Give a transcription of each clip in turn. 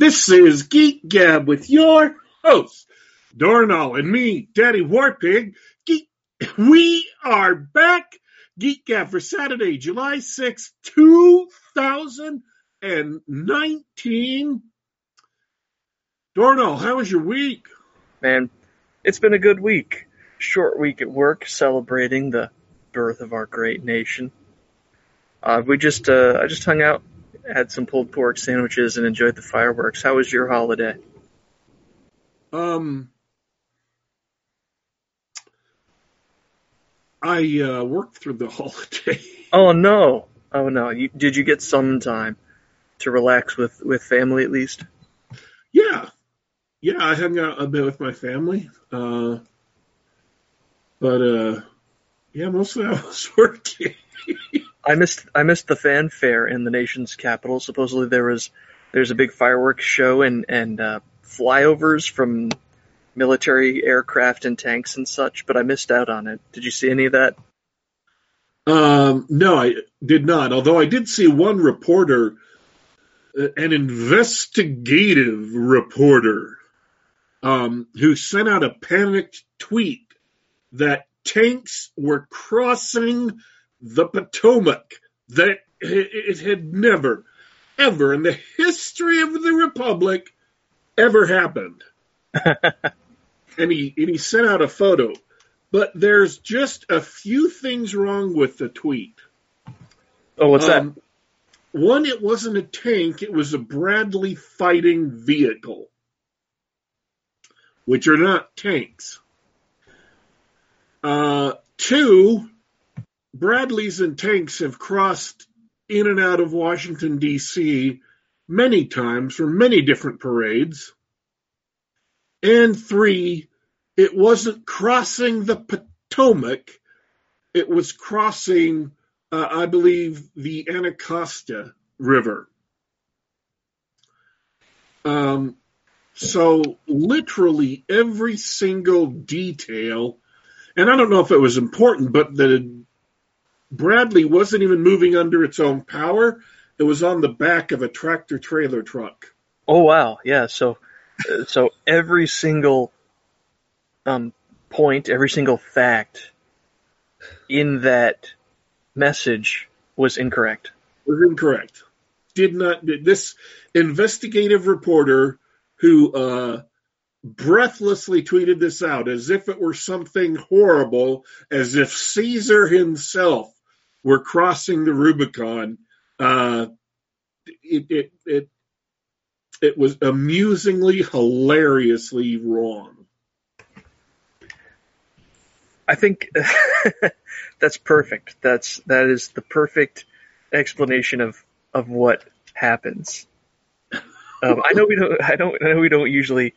This is Geek Gab with your host, Dornall, and me, Daddy Warpig. Geek, we are back. Geek Gab for Saturday, July 6th, 2019. Dornall, how was your week? Man, it's been a good week. Short week at work, celebrating the birth of our great nation. Uh, we just, uh, I just hung out, had some pulled pork sandwiches, and enjoyed the fireworks. How was your holiday? Um, I uh, worked through the holiday. Oh no! Oh no! You, did you get some time to relax with with family at least? Yeah, yeah, I hung out a bit with my family, uh, but uh, yeah, mostly I was working. I missed I missed the fanfare in the nation's capital. Supposedly there was there's a big fireworks show and and uh, flyovers from military aircraft and tanks and such, but I missed out on it. Did you see any of that? Um, no, I did not. Although I did see one reporter, uh, an investigative reporter, um, who sent out a panicked tweet that tanks were crossing the Potomac. That it had never, ever in the history of the Republic ever happened. and he and he sent out a photo. But there's just a few things wrong with the tweet. Oh, what's Um, One, it wasn't a tank; it was a Bradley fighting vehicle, which are not tanks. Uh, two, Bradleys and tanks have crossed in and out of Washington D.C. many times for many different parades. And three, it wasn't crossing the Potomac; it was crossing uh, I believe, the Anacostia River. Um, so literally every single detail, and I don't know if it was important, but the Bradley wasn't even moving under its own power. It was on the back of a tractor trailer truck. Oh wow, yeah. So, uh, so every single um, point, every single fact in that message was incorrect. was incorrect. Did not this investigative reporter who uh, breathlessly tweeted this out as if it were something horrible, as if Caesar himself were crossing the Rubicon. Uh, it, it it it was amusingly, hilariously wrong. I think that's perfect. That's that is the perfect explanation of of what happens. Um, I know we don't. I don't. I know we don't usually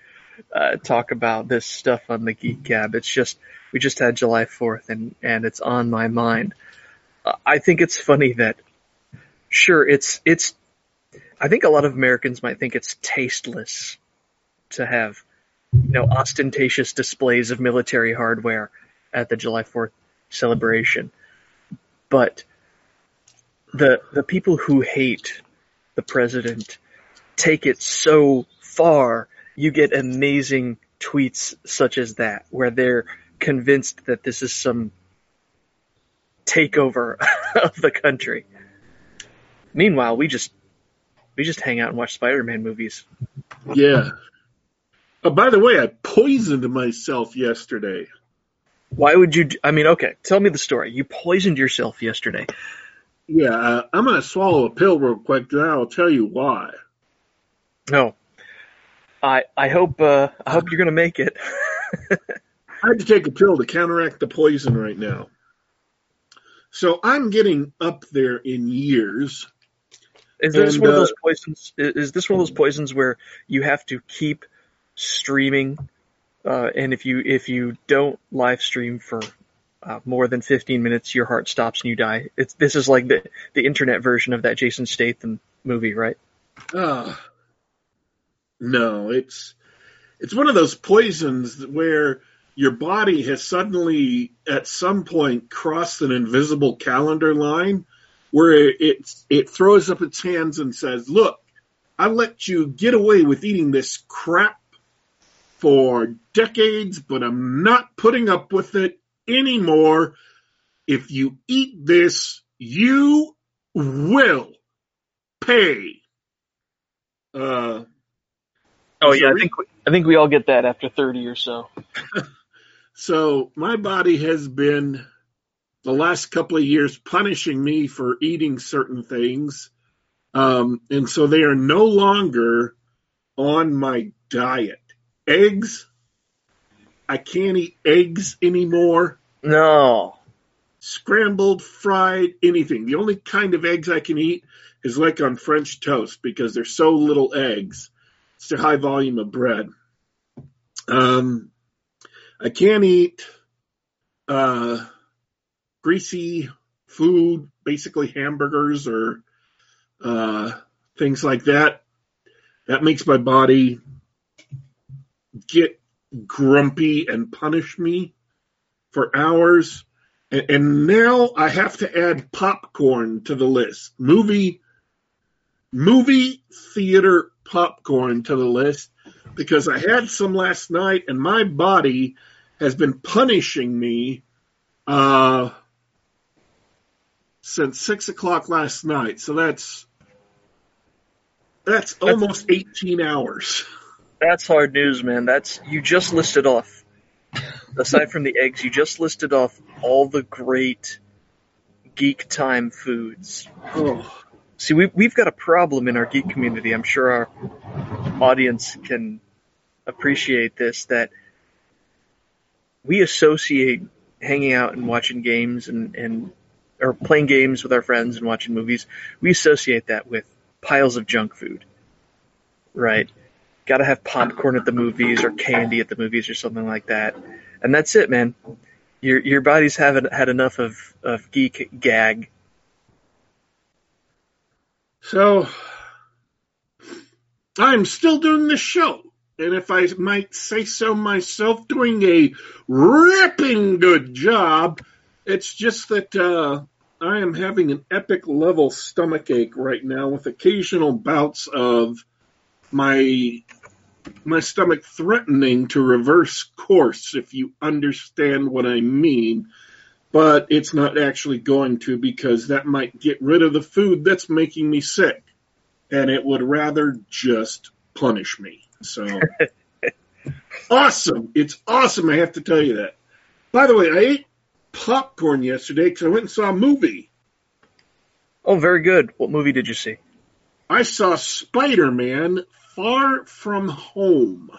uh, talk about this stuff on the Geek Gab. It's just we just had July Fourth, and and it's on my mind. I think it's funny that sure it's it's. I think a lot of Americans might think it's tasteless to have you know ostentatious displays of military hardware at the July 4th celebration. But the the people who hate the president take it so far. You get amazing tweets such as that where they're convinced that this is some takeover of the country. Meanwhile, we just we just hang out and watch Spider-Man movies. Yeah. Oh, by the way, I poisoned myself yesterday. Why would you? Do, I mean, okay, tell me the story. You poisoned yourself yesterday. Yeah, uh, I'm going to swallow a pill real quick, then I'll tell you why. No, I I hope uh, I hope you're going to make it. I had to take a pill to counteract the poison right now. So I'm getting up there in years. Is this And, one of uh, those poisons? Is this one of those poisons where you have to keep streaming, uh, and if you if you don't live stream for uh, more than 15 minutes, your heart stops and you die? It's this is like the the internet version of that Jason Statham movie, right? Uh, no, it's it's one of those poisons where your body has suddenly at some point crossed an invisible calendar line where it it throws up its hands and says, "Look, I let you get away with eating this crap for decades, but I'm not putting up with it anymore. If you eat this, you will pay. Uh, oh yeah, I think we, I think we all get that after thirty or so. so my body has been the last couple of years punishing me for eating certain things, um, and so they are no longer on my diet. Eggs, I can't eat eggs anymore. No. Scrambled, fried, anything. The only kind of eggs I can eat is like on French toast because there's so little eggs. It's a high volume of bread. Um, I can't eat uh, greasy food, basically hamburgers or uh, things like that. That makes my body get grumpy and punish me for hours. And, and now I have to add popcorn to the list. Movie movie theater popcorn to the list because I had some last night and my body has been punishing me uh, since six o'clock last night. So that's that's almost that's, 18 hours. That's hard news, man. That's you just listed off. Aside from the eggs, you just listed off all the great geek time foods. Oh. See, we, we've got a problem in our geek community. I'm sure our audience can appreciate this that we associate hanging out and watching games and, and or playing games with our friends and watching movies. We associate that with piles of junk food, right? Got to have popcorn at the movies or candy at the movies or something like that, and that's it, man. Your your body's haven't had enough of of geek gab so I'm still doing the show. And if I might say so myself, doing a ripping good job. It's just that uh, I am having an epic level stomach ache right now with occasional bouts of my my stomach threatening to reverse course, if you understand what I mean but it's not actually going to because that might get rid of the food that's making me sick. And it would rather just punish me. So awesome. It's awesome. I have to tell you that. By the way, I ate popcorn yesterday because I went and saw a movie. Oh, very good. What movie did you see? I saw Spider Man Far From Home.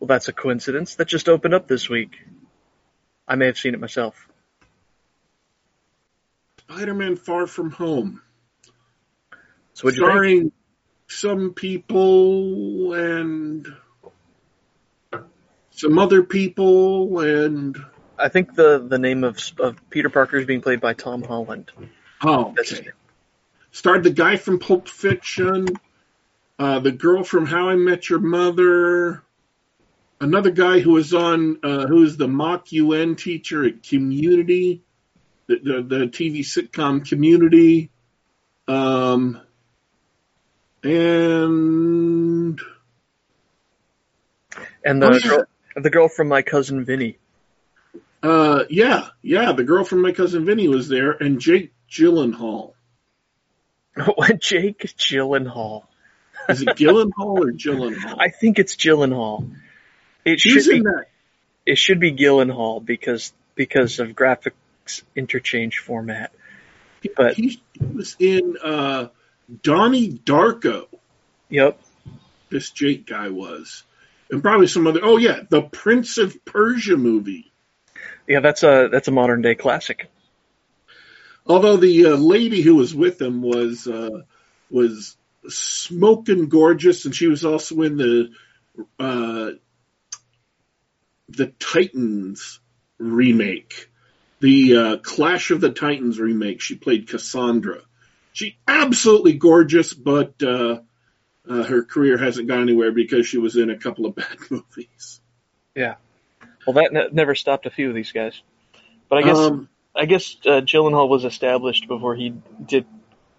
Well, that's a coincidence. That just opened up this week. I may have seen it myself. Spider-Man: Far From Home. So what starring? Some people and some other people and I think the the name of of Peter Parker is being played by Tom Holland. Oh, okay. Starred the guy from Pulp Fiction, uh, the girl from How I Met Your Mother, another guy who was on uh, who is the mock UN teacher at Community the, the, the TV sitcom Community, um, and and the oh, yeah. girl, the girl from My Cousin Vinny. Uh, yeah, yeah, the girl from My Cousin Vinny was there, and Jake Gyllenhaal. What Jake Gyllenhaal? Is it Gyllenhaal or Gyllenhaal? I think it's Gyllenhaal. It He's should be. That. It should be Gyllenhaal because because of graphics interchange format. But he, he was in uh, Donnie Darko. Yep. This Jake guy was, and probably some other. Oh yeah, the Prince of Persia movie. Yeah, that's a that's a modern day classic. Although the uh, lady who was with him was uh, was smoking gorgeous, and she was also in the uh, the Titans remake the uh, Clash of the Titans remake. She played Cassandra. She absolutely gorgeous, but uh, uh, her career hasn't gone anywhere because she was in a couple of bad movies. Yeah, well, that ne- never stopped a few of these guys. But I guess um, I guess uh, Gyllenhaal was established before he did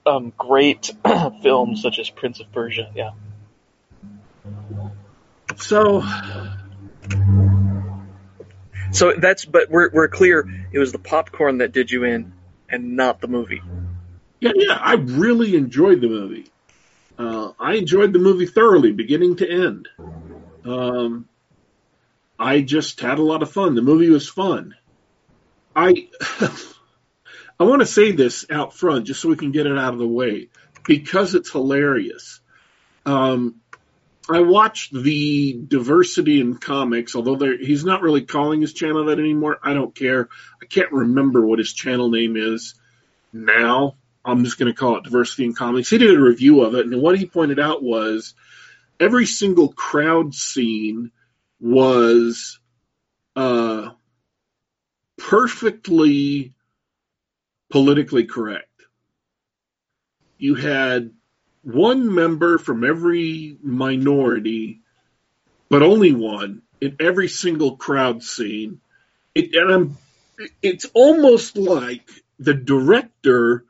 um, great films such as Prince of Persia. Yeah. So, So that's but we're we're clear. It was the popcorn that did you in, and not the movie. Yeah, yeah, I really enjoyed the movie. Uh, I enjoyed the movie thoroughly, beginning to end. Um, I just had a lot of fun. The movie was fun. I I want to say this out front just so we can get it out of the way because it's hilarious. Um, I watched the diversity in comics, although he's not really calling his channel that anymore. I don't care. I can't remember what his channel name is now. I'm just going to call it diversity in comics. He did a review of it, and what he pointed out was every single crowd scene was uh, perfectly politically correct. You had one member from every minority, but only one in every single crowd scene. It, and I'm, it's almost like the director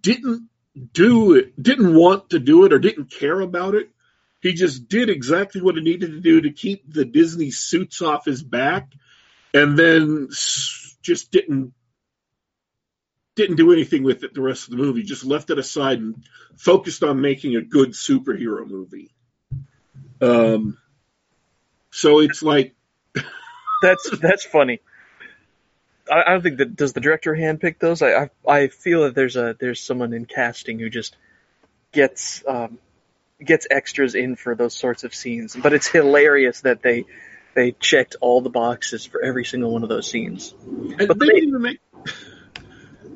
didn't do it, didn't want to do it, or didn't care about it. He just did exactly what he needed to do to keep the Disney suits off his back, and then just didn't didn't do anything with it the rest of the movie. Just left it aside and focused on making a good superhero movie. Um, so it's like That's that's funny. I, I don't think that does the director handpick those. I, I I feel that there's a there's someone in casting who just gets um, gets extras in for those sorts of scenes. But it's hilarious that they they checked all the boxes for every single one of those scenes. And But they they- didn't even make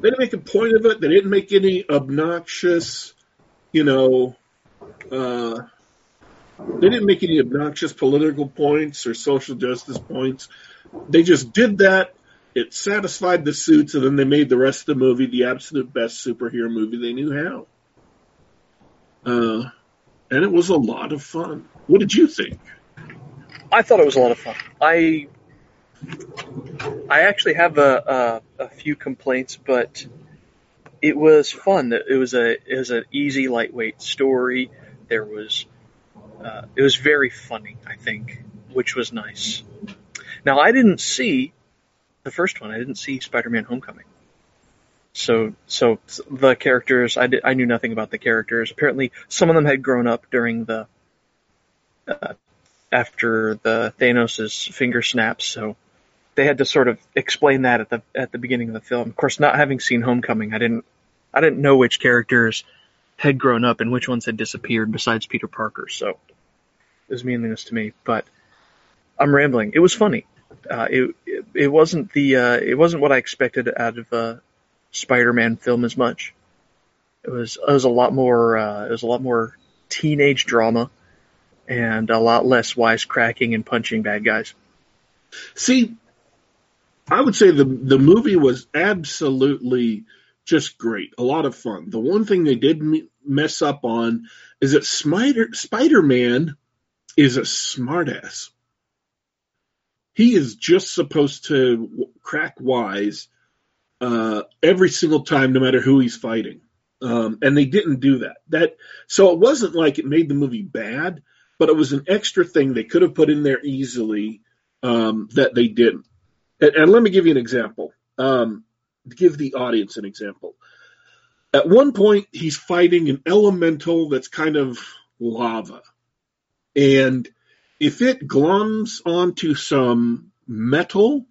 they didn't make a point of it. They didn't make any obnoxious, you know, uh, they didn't make any obnoxious political points or social justice points. They just did that. It satisfied the suits, and then they made the rest of the movie the absolute best superhero movie they knew how. Uh, and it was a lot of fun. What did you think? I thought it was a lot of fun. I I actually have a, a, a few complaints, but it was fun. It was a it was an easy, lightweight story. There was uh, it was very funny, I think, which was nice. Now I didn't see the first one. I didn't see Spider-Man: Homecoming. So so the characters I did, I knew nothing about the characters. Apparently, some of them had grown up during the uh, after the Thanos' finger snaps, so they had to sort of explain that at the at the beginning of the film. Of course, not having seen Homecoming, I didn't I didn't know which characters had grown up and which ones had disappeared besides Peter Parker. So it was meaningless to me. But I'm rambling. It was funny. Uh, it, it wasn't the uh, it wasn't what I expected out of a Spider-Man film as much. It was it was a lot more uh, it was a lot more teenage drama and a lot less wisecracking and punching bad guys. See, I would say the the movie was absolutely just great, a lot of fun. The one thing they did mess up on is that Spider Spider Man is a smartass. He is just supposed to crack wise uh, every single time, no matter who he's fighting. Um, and they didn't do that. That so it wasn't like it made the movie bad, but it was an extra thing they could have put in there easily um, that they didn't. And, and let me give you an example. Um, give the audience an example. At one point, he's fighting an elemental that's kind of lava. And if it gloms onto some metal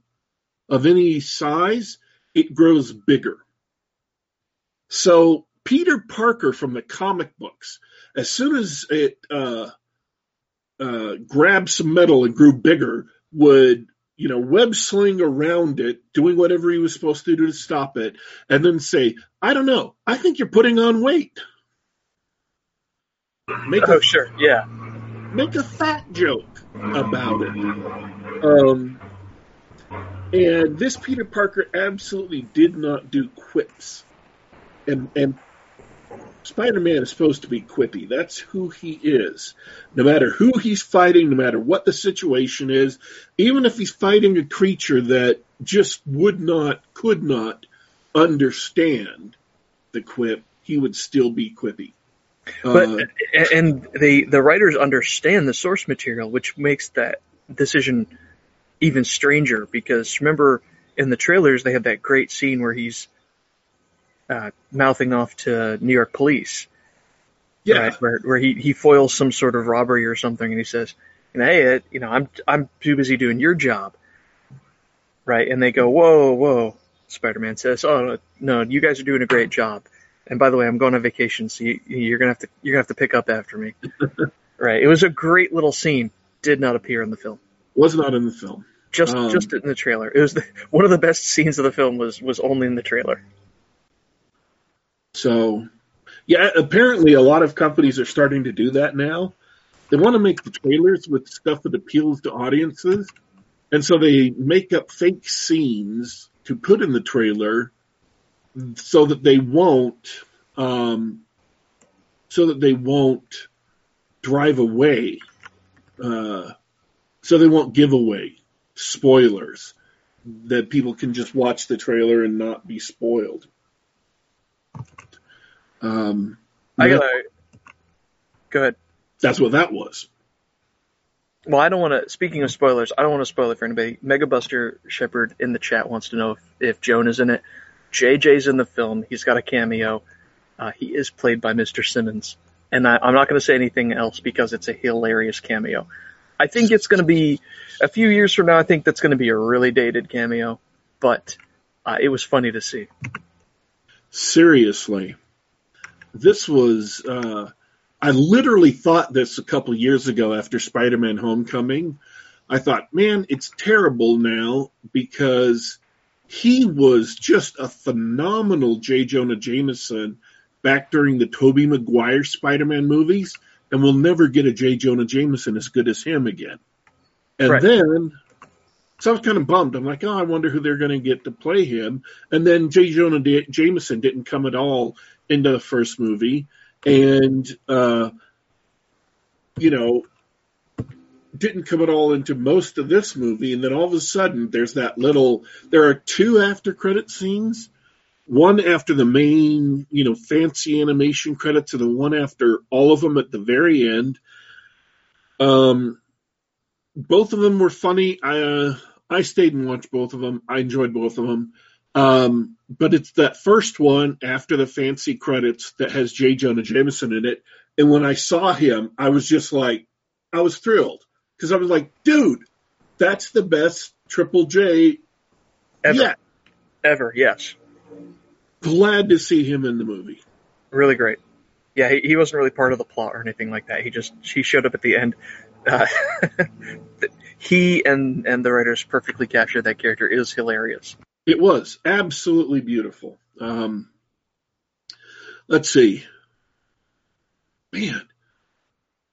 of any size, it grows bigger. So Peter Parker from the comic books, as soon as it uh, uh, grabbed some metal and grew bigger, would you know web sling around it, doing whatever he was supposed to do to stop it, and then say, "I don't know. I think you're putting on weight." Make a Oh sure, yeah. Make a fat joke about it. Um, and this Peter Parker absolutely did not do quips. And and Spider Man is supposed to be quippy. That's who he is. No matter who he's fighting, no matter what the situation is, even if he's fighting a creature that just would not, could not understand the quip, he would still be quippy. But Uh, and they the writers understand the source material, which makes that decision even stranger. Because remember, in the trailers, they have that great scene where he's uh, mouthing off to New York police, yeah, right? Where where he, he foils some sort of robbery or something, and he says, "You know, hey, uh, you know, I'm I'm too busy doing your job." Right? And they go, "Whoa, whoa." Spider-Man says, "Oh no, you guys are doing a great job." And by the way, I'm going on vacation, so you, you're gonna have to you're gonna have to pick up after me. right? It was a great little scene. Did not appear in the film. was not in the film. Just Um, just in the trailer. It was the, one of the best scenes of the film. Was was only in the trailer. So, yeah, apparently a lot of companies are starting to do that now. They want to make the trailers with stuff that appeals to audiences, and so they make up fake scenes to put in the trailer so that they won't, um, so that they won't drive away, uh, so they won't give away spoilers that people can just watch the trailer and not be spoiled. Um, I gotta go ahead. that's what that was. Well, I don't want to. Speaking of spoilers, I don't want to spoil it for anybody. Megabuster Shepard in the chat wants to know if, if Joan is in it. JJ's in the film. He's got a cameo. Uh, he is played by Mr. Simmons, and I, I'm not going to say anything else because it's a hilarious cameo. I think it's going to be a few years from now. I think that's going to be a really dated cameo, but uh, it was funny to see. Seriously, this was. Uh, I literally thought this a couple years ago after Spider-Man: Homecoming. I thought, man, it's terrible now because he was just a phenomenal J. Jonah Jameson back during the Tobey Maguire Spider-Man movies, and we'll never get a J. Jonah Jameson as good as him again. And Right. then, so I was kind of bummed. I'm like, oh, I wonder who they're going to get to play him. And then J. Jonah D- Jameson didn't come at all into the first movie, and uh, you know, didn't come at all into most of this movie. And then all of a sudden, there's that little. There are two after credit scenes. One after the main, you know, fancy animation credits, and the one after all of them at the very end. Um, both of them were funny. I uh, I stayed and watched both of them. I enjoyed both of them. Um, but it's that first one after the fancy credits that has J. Jonah Jameson in it. And when I saw him, I was just like, I was thrilled because I was like, dude, that's the best Triple J. Ever, Yeah, ever, yes. glad to see him in the movie. really great. Yeah, he, he wasn't really part of the plot or anything like that. He just he showed up at the end. Uh, he and and the writers perfectly captured that character. It was hilarious. It was absolutely beautiful. Um, let's see. Man,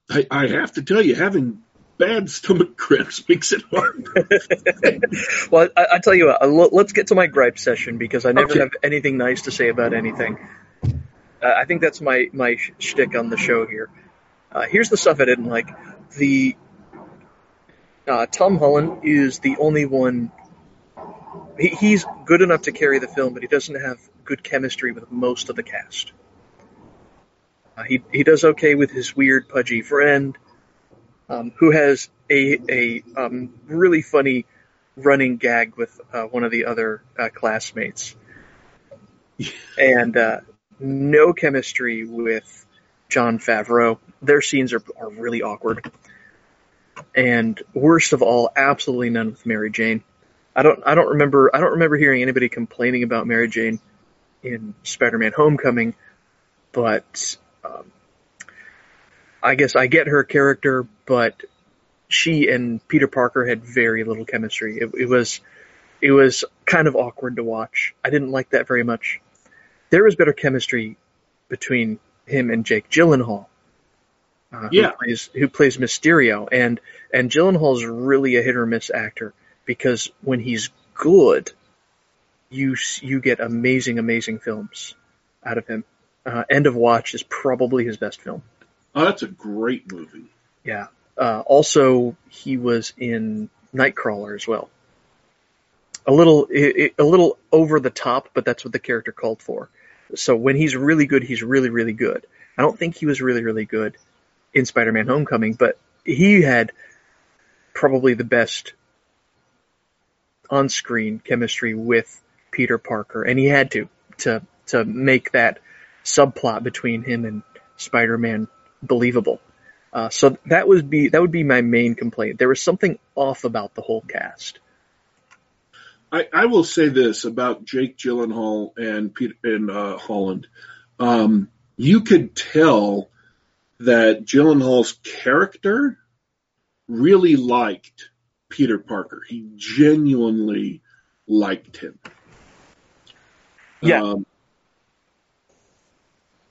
I, I have to tell you, having bad stomach cramps makes it hard. well, I, I tell you what. uh, l- Let's get to my gripe session because I never Okay. have anything nice to say about anything. Uh, I think that's my my sh- shtick on the show here. Uh, here's the stuff I didn't like. The uh, Tom Holland is the only one. He, he's good enough to carry the film, but he doesn't have good chemistry with most of the cast. Uh, he he does okay with his weird pudgy friend, um, who has a a um, really funny running gag with uh, one of the other uh, classmates, and uh, no chemistry with Jon Favreau. Their scenes are are really awkward, and worst of all, absolutely none with Mary Jane. I don't I don't remember I don't remember hearing anybody complaining about Mary Jane in Spider-Man: Homecoming, but um, I guess I get her character, but she and Peter Parker had very little chemistry. It, it was it was kind of awkward to watch. I didn't like that very much. There was better chemistry between him and Jake Gyllenhaal, uh, Yeah. who plays who plays Mysterio, and and Gyllenhaal's really a hit or miss actor because when he's good, you you get amazing amazing films out of him. Uh, End of Watch is probably his best film. Oh, that's a great movie. Yeah. Uh, also, he was in Nightcrawler as well. A little, i i a little over the top, but that's what the character called for. So when he's really good, he's really, really good. I don't think he was really really good in Spider-Man: Homecoming, but he had probably the best on-screen chemistry with Peter Parker, and he had to to to make that subplot between him and Spider-Man believable. Uh, so that would be that would be my main complaint. There was something off about the whole cast. I, I will say this about Jake Gyllenhaal and Peter and uh, Holland. Um, you could tell that Gyllenhaal's character really liked Peter Parker. He genuinely liked him. Yeah. Um,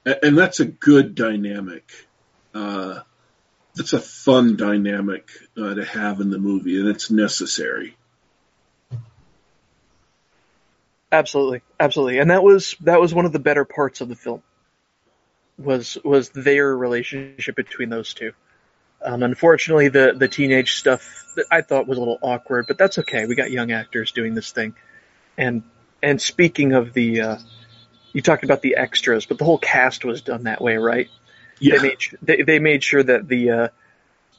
and that's a good dynamic. Uh, that's a fun dynamic uh, to have in the movie, and it's necessary. Absolutely, absolutely, and that was that was one of the better parts of the film. Was was their relationship between those two. Um, unfortunately, the the teenage stuff that I thought was a little awkward, but that's okay. We got young actors doing this thing, and and speaking of the, uh, you talked about the extras, but the whole cast was done that way, right? Yeah. They made they, they made sure that the uh,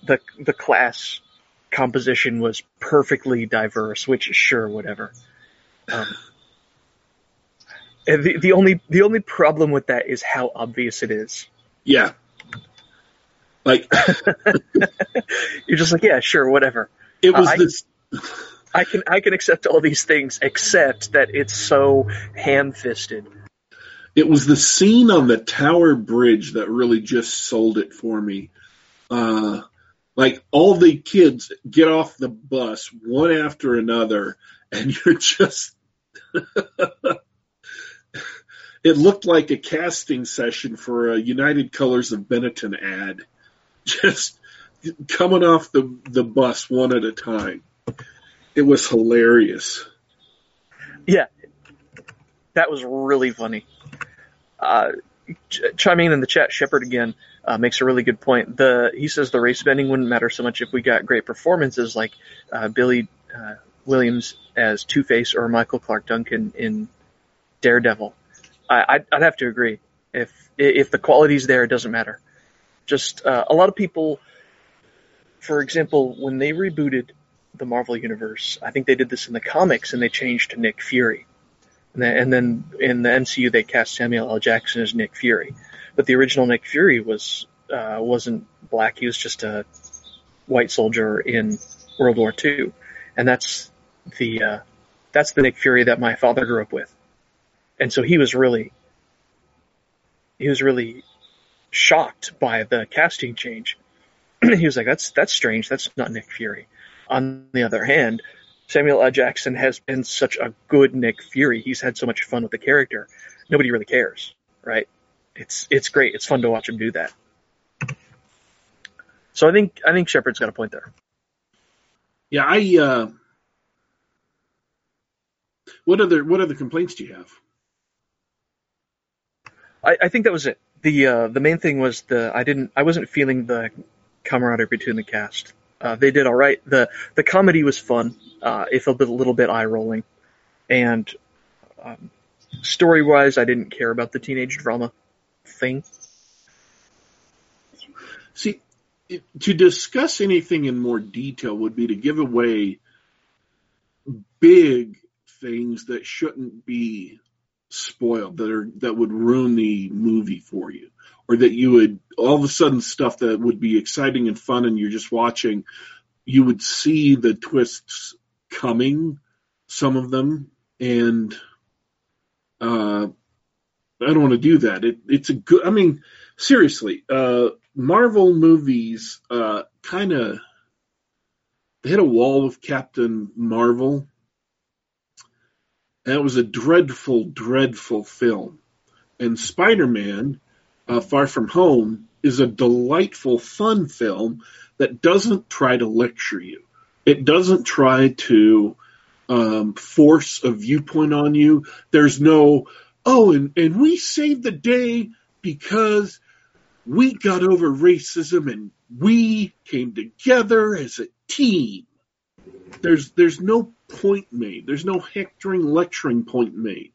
the the class composition was perfectly diverse, which is sure whatever. Um, the the only the only problem with that is how obvious it is. Yeah. Like you're just like yeah sure whatever. It was uh, this. I, I can I can accept all these things except that it's so ham fisted. It was the scene on the Tower Bridge that really just sold it for me. Uh, like all the kids get off the bus one after another, and you're just. it looked like a casting session for a United Colors of Benetton ad. Just coming off the, the bus one at a time. It was hilarious. Yeah. That was really funny uh, ch- chiming in in the chat, Shepard again uh, makes a really good point. The he says the race bending wouldn't matter so much if we got great performances like uh, Billy uh, Williams as Two Face or Michael Clarke Duncan in Daredevil. I, I'd, I'd have to agree. If if the quality's there, it doesn't matter. Just uh, a lot of people, for example, when they rebooted the Marvel universe, I think they did this in the comics and they changed to Nick Fury and then in the MCU they cast Samuel L. Jackson as Nick Fury, but the original Nick Fury was uh, wasn't black. He was just a white soldier in World War II, and that's the uh, that's the Nick Fury that my father grew up with, and so he was really he was really shocked by the casting change. he was like, "That's that's strange. That's not Nick Fury." On the other hand, Samuel L. Jackson has been such a good Nick Fury. He's had so much fun with the character. Nobody really cares, right? It's it's great. It's fun to watch him do that. So I think I think Shepard's got a point there. Yeah, I. Uh, what other what other complaints do you have? I, I think that was it. the uh, The main thing was the I didn't I wasn't feeling the camaraderie between the cast. Uh, they did all right. the The comedy was fun. Uh, it felt a little bit eye rolling, and um, story wise, I didn't care about the teenage drama thing. See, to discuss anything in more detail would be to give away big things that shouldn't be spoiled that are that would ruin the movie for you or that you would all of a sudden stuff that would be exciting and fun and you're just watching, you would see the twists coming, some of them, and uh, I don't want to do that. It, it's a good. I mean, seriously, uh, Marvel movies uh, kind of they hit a wall with Captain Marvel, it was a dreadful, dreadful film. And Spider Man uh, Far From Home is a delightful, fun film that doesn't try to lecture you. It doesn't try to um, force a viewpoint on you. There's no, oh, and, and we saved the day because we got over racism and we came together as a team. There's there's no point made. There's no hectoring lecturing point made.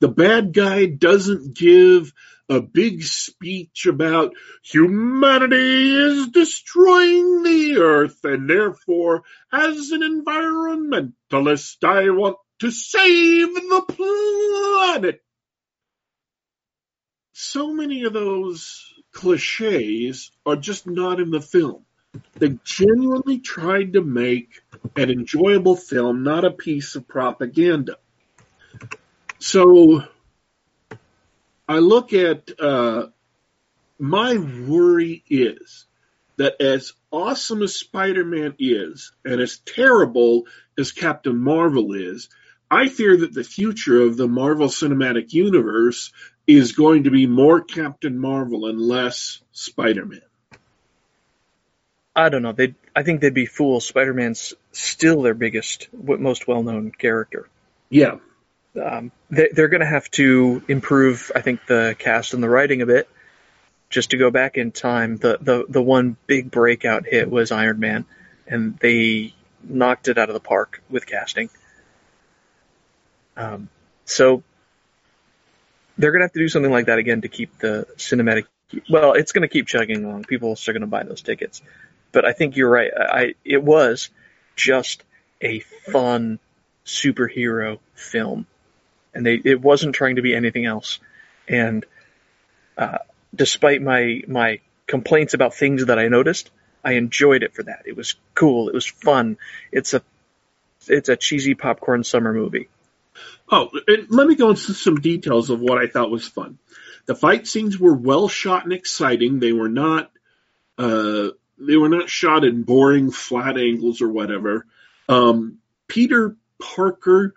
The bad guy doesn't give a big speech about humanity is destroying the earth, and therefore, as an environmentalist, I want to save the planet. So many of those cliches are just not in the film. They genuinely tried to make an enjoyable film, not a piece of propaganda. So I look at uh, my worry is that as awesome as Spider Man is, and as terrible as Captain Marvel is, I fear that the future of the Marvel Cinematic Universe is going to be more Captain Marvel and less Spider Man. I don't know. They, I think they'd be fools. Spider Man's still their biggest, most well known character. Yeah. Um, they, they're going to have to improve, I think, the cast and the writing a bit. Just to go back in time, the, the, the one big breakout hit was Iron Man, and they knocked it out of the park with casting. Um, so they're going to have to do something like that again to keep the cinematic. Well, it's going to keep chugging along. People are still going to buy those tickets, but I think you're right. I it was just a fun superhero film, and they it wasn't trying to be anything else. And uh, despite my my complaints about things that I noticed, I enjoyed it for that. It was cool. It was fun. It's a it's a cheesy popcorn summer movie. Oh, let me go into some details of what I thought was fun. The fight scenes were well shot and exciting. They were not uh, they were not shot in boring flat angles or whatever. Um, Peter Parker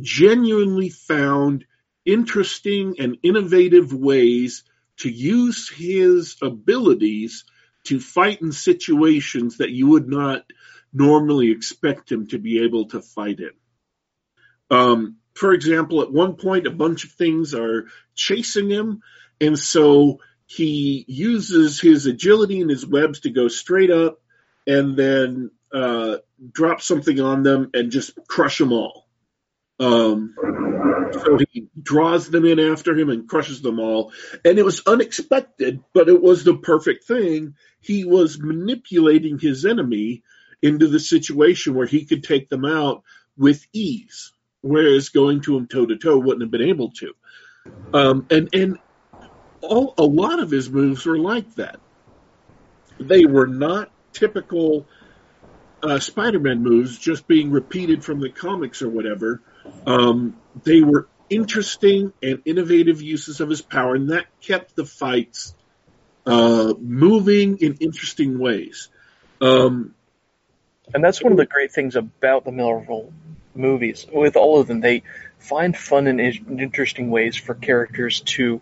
genuinely found interesting and innovative ways to use his abilities to fight in situations that you would not normally expect him to be able to fight in. Um, for example, at one point, a bunch of things are chasing him, and so he uses his agility and his webs to go straight up and then uh, drop something on them and just crush them all. Um, so he draws them in after him and crushes them all. And it was unexpected, but it was the perfect thing. He was manipulating his enemy into the situation where he could take them out with ease whereas going to him toe to toe wouldn't have been able to. Um, and and all, a lot of his moves were like that. They were not typical uh, Spider-Man moves, just being repeated from the comics or whatever. Um, they were interesting and innovative uses of his power, and that kept the fights uh, moving in interesting ways. Um, and that's one of the great things about the Marvel movies. With all of them, they find fun and interesting ways for characters to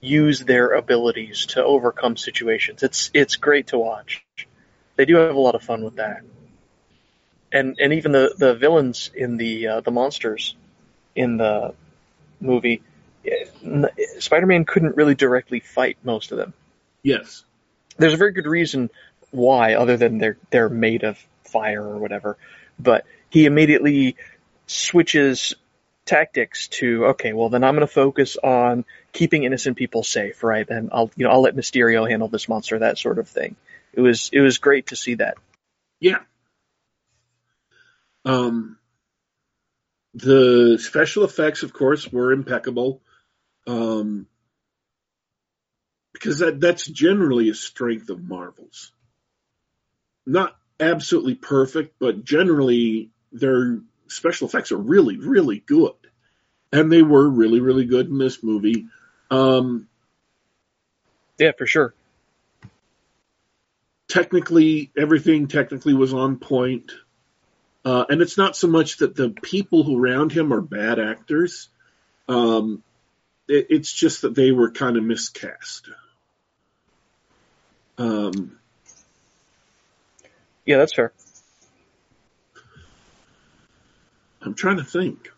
use their abilities to overcome situations. It's it's great to watch. They do have a lot of fun with that. And and even the, the villains in the uh, the monsters in the movie, Spider-Man couldn't really directly fight most of them. Yes. There's a very good reason why, other than they're they're made of fire or whatever. But he immediately switches tactics to okay, well then I'm going to focus on keeping innocent people safe, right? And I'll you know I'll let Mysterio handle this monster, that sort of thing. It was it was great to see that. Yeah. Um, the special effects, of course, were impeccable. Um, because that that's generally a strength of Marvel's. Not absolutely perfect, but generally their special effects are really, really good. And they were really, really good in this movie. Um, yeah, for sure. Technically, everything technically was on point. Uh, and it's not so much that the people who around him are bad actors. Um, it, it's just that they were kind of miscast. Um, yeah, that's fair. I'm trying to think.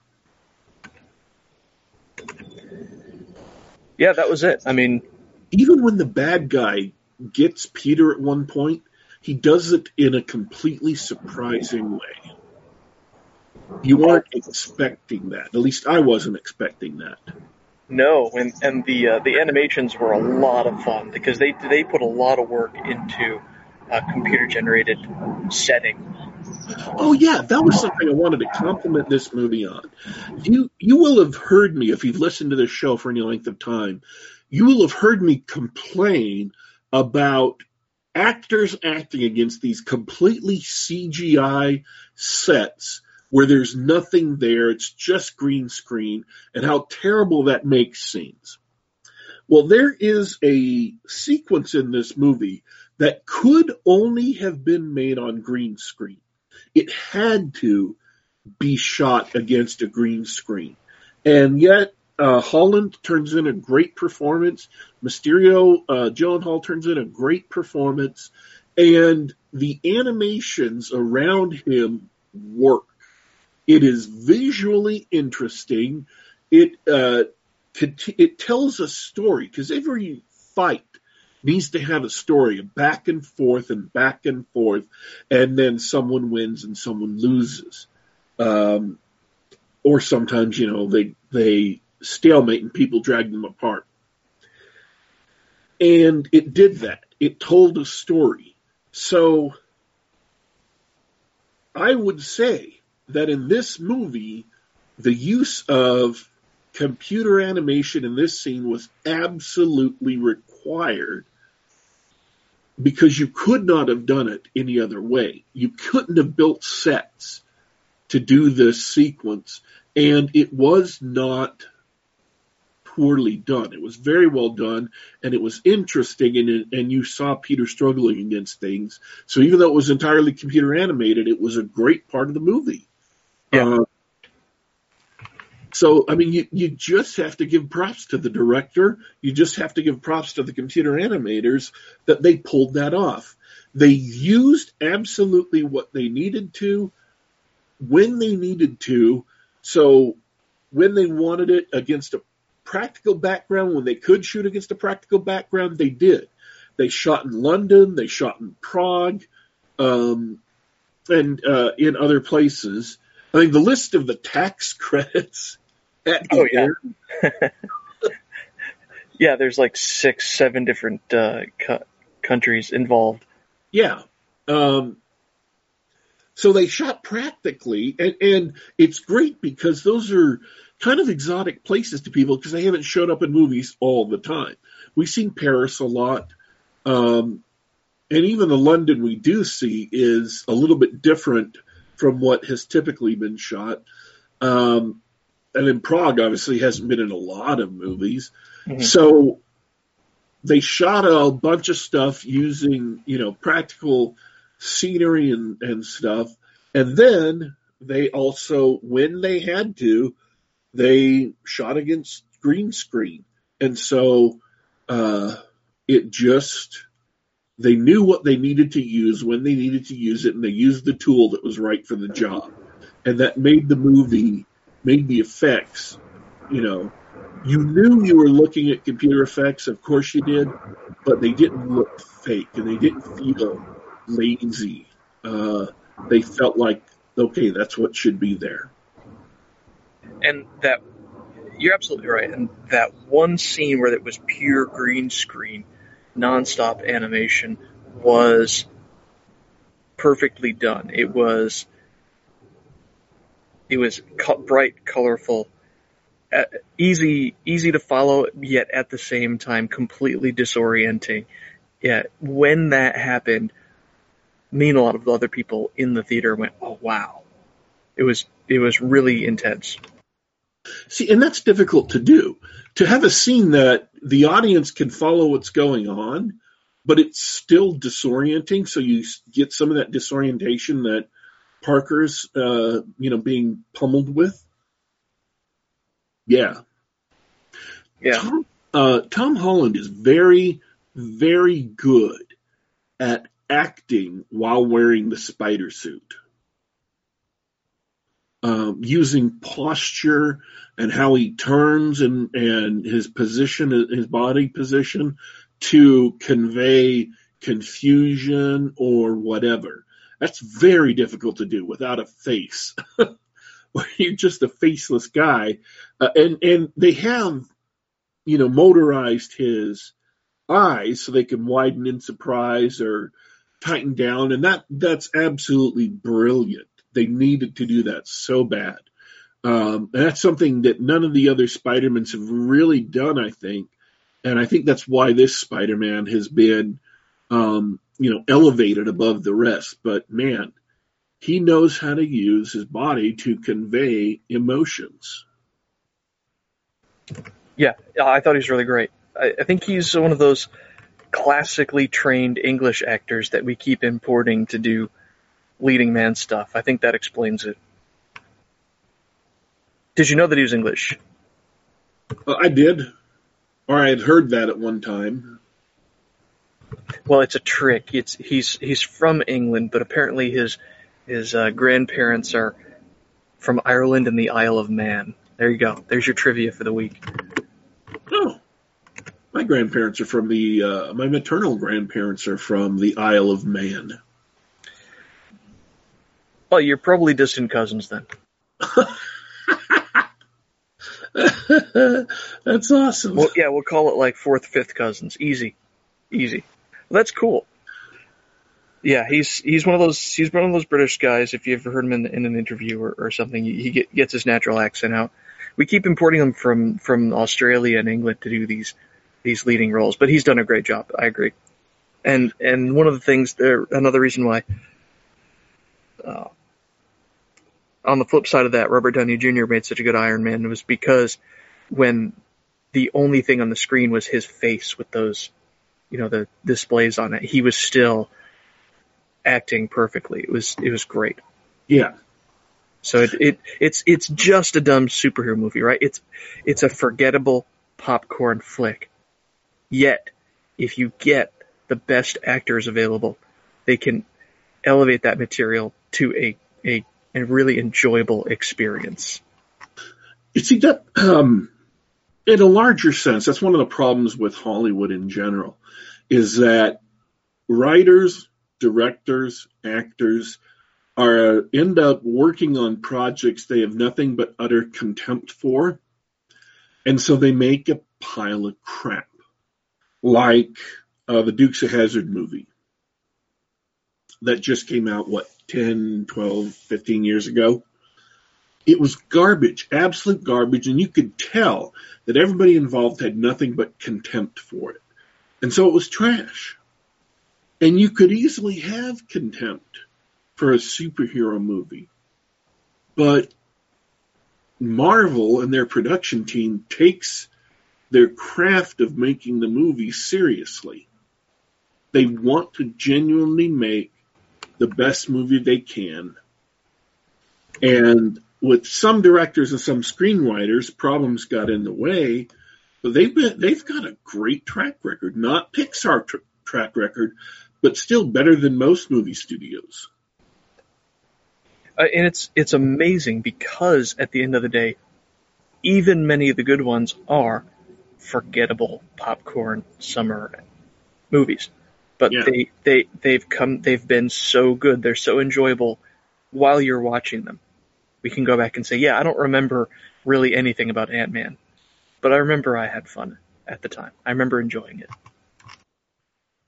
Yeah, that was it. I mean, even when the bad guy gets Peter at one point, he does it in a completely surprising way. You aren't expecting that. At least I wasn't expecting that. No, and and the uh, the animations were a lot of fun because they they put a lot of work into a computer generated setting. Oh yeah, that was something I wanted to compliment this movie on. You you will have heard me if you've listened to this show for any length of time. You will have heard me complain about actors acting against these completely CGI sets where there's nothing there, it's just green screen, and how terrible that makes scenes. Well, there is a sequence in this movie that could only have been made on green screen. It had to be shot against a green screen. And yet, uh, Holland turns in a great performance. Mysterio, uh, Gyllenhaal turns in a great performance. And the animations around him work. It is visually interesting. It uh, it tells a story because every fight needs to have a story, back and forth and back and forth, and then someone wins and someone loses. Um, or sometimes, you know, they they stalemate and people drag them apart. And it did that. It told a story. So I would say that in this movie, the use of computer animation in this scene was absolutely required because you could not have done it any other way. You couldn't have built sets to do this sequence, and it was not poorly done. It was very well done, and it was interesting, and and you saw Peter struggling against things. So even though it was entirely computer animated, it was a great part of the movie. Yeah. Uh, so, I mean, you, you just have to give props to the director. You just have to give props to the computer animators that they pulled that off. They used absolutely what they needed to when they needed to. So, when they wanted it against a practical background, when they could shoot against a practical background, they did. They shot in London, they shot in Prague, um, and uh, in other places. I mean, the list of the tax credits. Oh yeah. yeah, there's like six, seven different uh, cu- countries involved. Yeah. Um, so they shot practically, and, and it's great because those are kind of exotic places to people because they haven't showed up in movies all the time. We've seen Paris a lot. Um, and even the London we do see is a little bit different from what has typically been shot. Um, and in Prague, obviously, hasn't been in a lot of movies. Mm-hmm. So they shot a bunch of stuff using, you know, practical scenery and, and stuff. And then they also, when they had to, they shot against green screen. And so uh, it just they knew what they needed to use when they needed to use it, and they used the tool that was right for the job. And that made the movie, made the effects, you know, you knew you were looking at computer effects, of course you did, but they didn't look fake and they didn't feel lazy. Uh, they felt like, okay, that's what should be there. And that, you're absolutely right. And that one scene where it was pure green screen nonstop animation was perfectly done. It was it was bright, colorful, uh, easy easy to follow, yet at the same time completely disorienting. Yeah, when that happened, me and a lot of the other people in the theater went, "Oh wow!" It was it was really intense. See, and that's difficult to do. To have a scene that the audience can follow what's going on, but it's still disorienting. So you get some of that disorientation that Parker's, uh, you know, being pummeled with. Yeah. Yeah. Tom, uh, Tom Holland is very, very good at acting while wearing the spider suit um, using posture and how he turns and, and his position, his body position to convey confusion or whatever. That's very difficult to do without a face. You're just a faceless guy. Uh, and, and they have you know, motorized his eyes so they can widen in surprise or tighten down, and that that's absolutely brilliant. They needed to do that so bad. Um, and that's something that none of the other Spider-Mans have really done, I think. And I think that's why this Spider-Man has been, um, you know, elevated above the rest. But man, he knows how to use his body to convey emotions. Yeah, I thought he was really great. I, I think he's one of those classically trained English actors that we keep importing to do leading man stuff. I think that explains it. Did you know that he was English? Uh, I did, or I had heard that at one time. Well, it's a trick. It's he's he's from England, but apparently his his uh, grandparents are from Ireland and the Isle of Man. There you go. There's your trivia for the week. Oh, my grandparents are from the. Uh, my maternal grandparents are from the Isle of Man. Well, you're probably distant cousins then. That's awesome. Well, yeah, we'll call it like fourth, fifth cousins. Easy, easy. That's cool. Yeah, he's he's one of those he's one of those British guys. If you ever heard him in, in an interview or, or something, he get, gets his natural accent out. We keep importing him from from Australia and England to do these these leading roles, but he's done a great job. I agree. And and one of the things there, another reason why. Uh, on the flip side of that, Robert Downey Jr. made such a good Iron Man was because when the only thing on the screen was his face with those, you know, the displays on it, he was still acting perfectly. It was it was great. Yeah. So it, it it's it's just a dumb superhero movie, right? It's it's a forgettable popcorn flick. Yet, if you get the best actors available, they can elevate that material to a a and really enjoyable experience. You see that um, in a larger sense, that's one of the problems with Hollywood in general, is that writers, directors, actors are end up working on projects they have nothing but utter contempt for, and so they make a pile of crap, like uh, the Dukes of Hazzard movie that just came out, what, 10, 12, 15 years ago. It was garbage, absolute garbage, and you could tell that everybody involved had nothing but contempt for it. And so it was trash. And you could easily have contempt for a superhero movie. But Marvel and their production team takes their craft of making the movie seriously. They want to genuinely make the best movie they can. And with some directors and some screenwriters, problems got in the way. But they've been they've got a great track record, not Pixar tr- track record, but still better than most movie studios. Uh, and it's it's amazing because at the end of the day, even many of the good ones are forgettable popcorn summer movies but yeah. they they they've come they've been so good. They're so enjoyable while you're watching them. We can go back and say, yeah, I don't remember really anything about Ant Man, but I remember I had fun at the time. I remember enjoying it.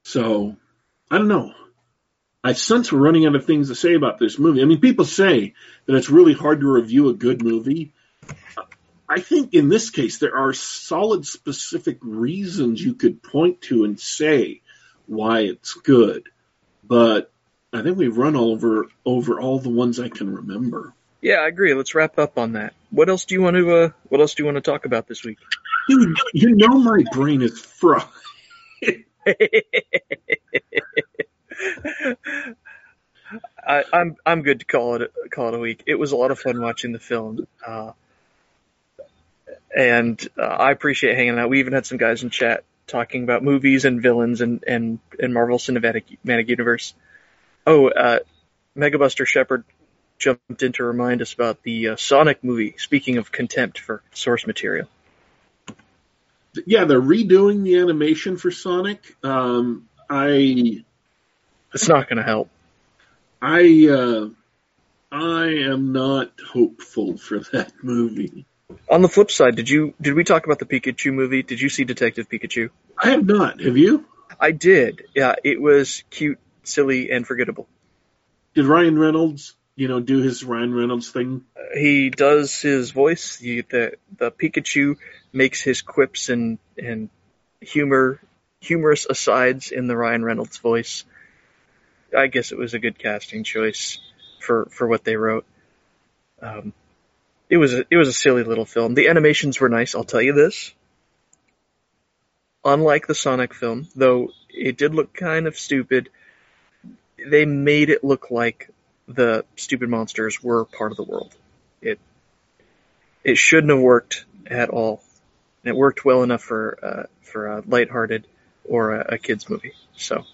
So, I don't know. I sense we're running out of things to say about this movie. I mean, people say that it's really hard to review a good movie. I think in this case, there are solid, specific reasons you could point to and say why it's good, but I think we've run over over all the ones I can remember. Yeah, I agree. Let's wrap up on that. What else do you want to uh, What else do you want to talk about this week? Dude, you know my brain is fried. I, am I'm, I'm good to call it call it a week. It was a lot of fun watching the film, uh, and uh, I appreciate hanging out. We even had some guys in chat talking about movies and villains and and, and Marvel Cinematic Universe. Oh, uh, Megabuster Shepard jumped in to remind us about the uh, Sonic movie. Speaking of contempt for source material. Yeah, they're redoing the animation for Sonic. Um, I. It's not going to help. I uh, I am not hopeful for that movie. On the flip side, did you did we talk about the Pikachu movie? Did you see Detective Pikachu? I have not. Have you? I did. Yeah, it was cute, silly, and forgettable. Did Ryan Reynolds, you know, do his Ryan Reynolds thing? He does his voice. He, the the Pikachu makes his quips and and humor humorous asides in the Ryan Reynolds voice. I guess it was a good casting choice for for what they wrote. Um, it was a, it was a silly little film. The animations were nice. I'll tell you this. Unlike the Sonic film, though it did look kind of stupid, they made it look like the stupid monsters were part of the world. It it shouldn't have worked at all. And it worked well enough for uh, for a lighthearted or a, a kids movie. So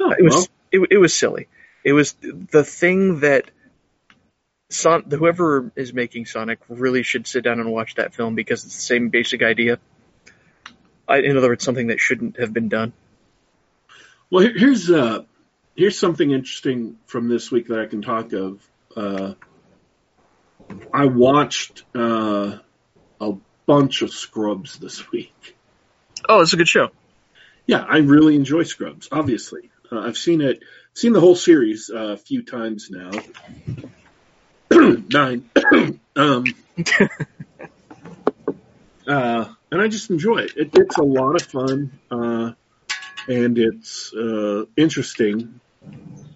Oh, it was well, it, it was silly. It was the thing that Son whoever is making Sonic really should sit down and watch that film because it's the same basic idea. I, in other words, something that shouldn't have been done. well here's uh, here's something interesting from this week that I can talk of. Uh, I watched uh, a bunch of Scrubs this week. Oh, it's a good show. Yeah, I really enjoy Scrubs. Obviously, uh, I've seen it, seen the whole series uh, a few times now. Nine, um, uh, and I just enjoy it. it. It's a lot of fun, uh, and it's uh, interesting.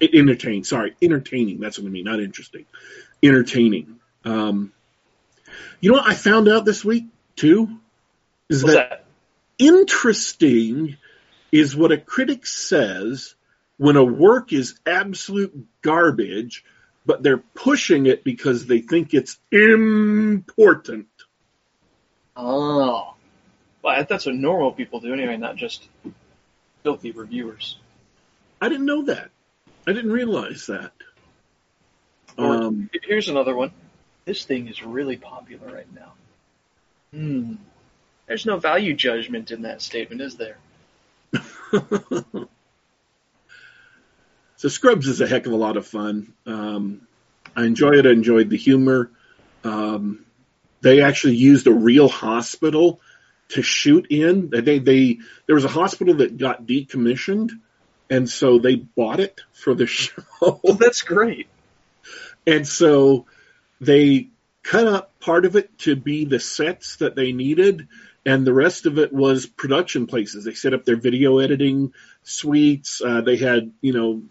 It entertaining. Sorry, entertaining. That's what I mean. Not interesting. Entertaining. Um, you know what I found out this week too is that that? interesting is what a critic says when a work is absolute garbage, but they're pushing it because they think it's important. Oh, well, that's what normal people do anyway, not just filthy reviewers. I didn't know that. I didn't realize that. Um, Here's another one. This thing is really popular right now. Hmm. There's no value judgment in that statement, is there? so Scrubs is a heck of a lot of fun. Um, I enjoy it. I enjoyed the humor. Um, they actually used a real hospital to shoot in. They, they there was a hospital that got decommissioned, and so they bought it for the show. Well, that's great. And so they cut up part of it to be the sets that they needed, and the rest of it was production places. They set up their video editing suites. Uh, they had, you know,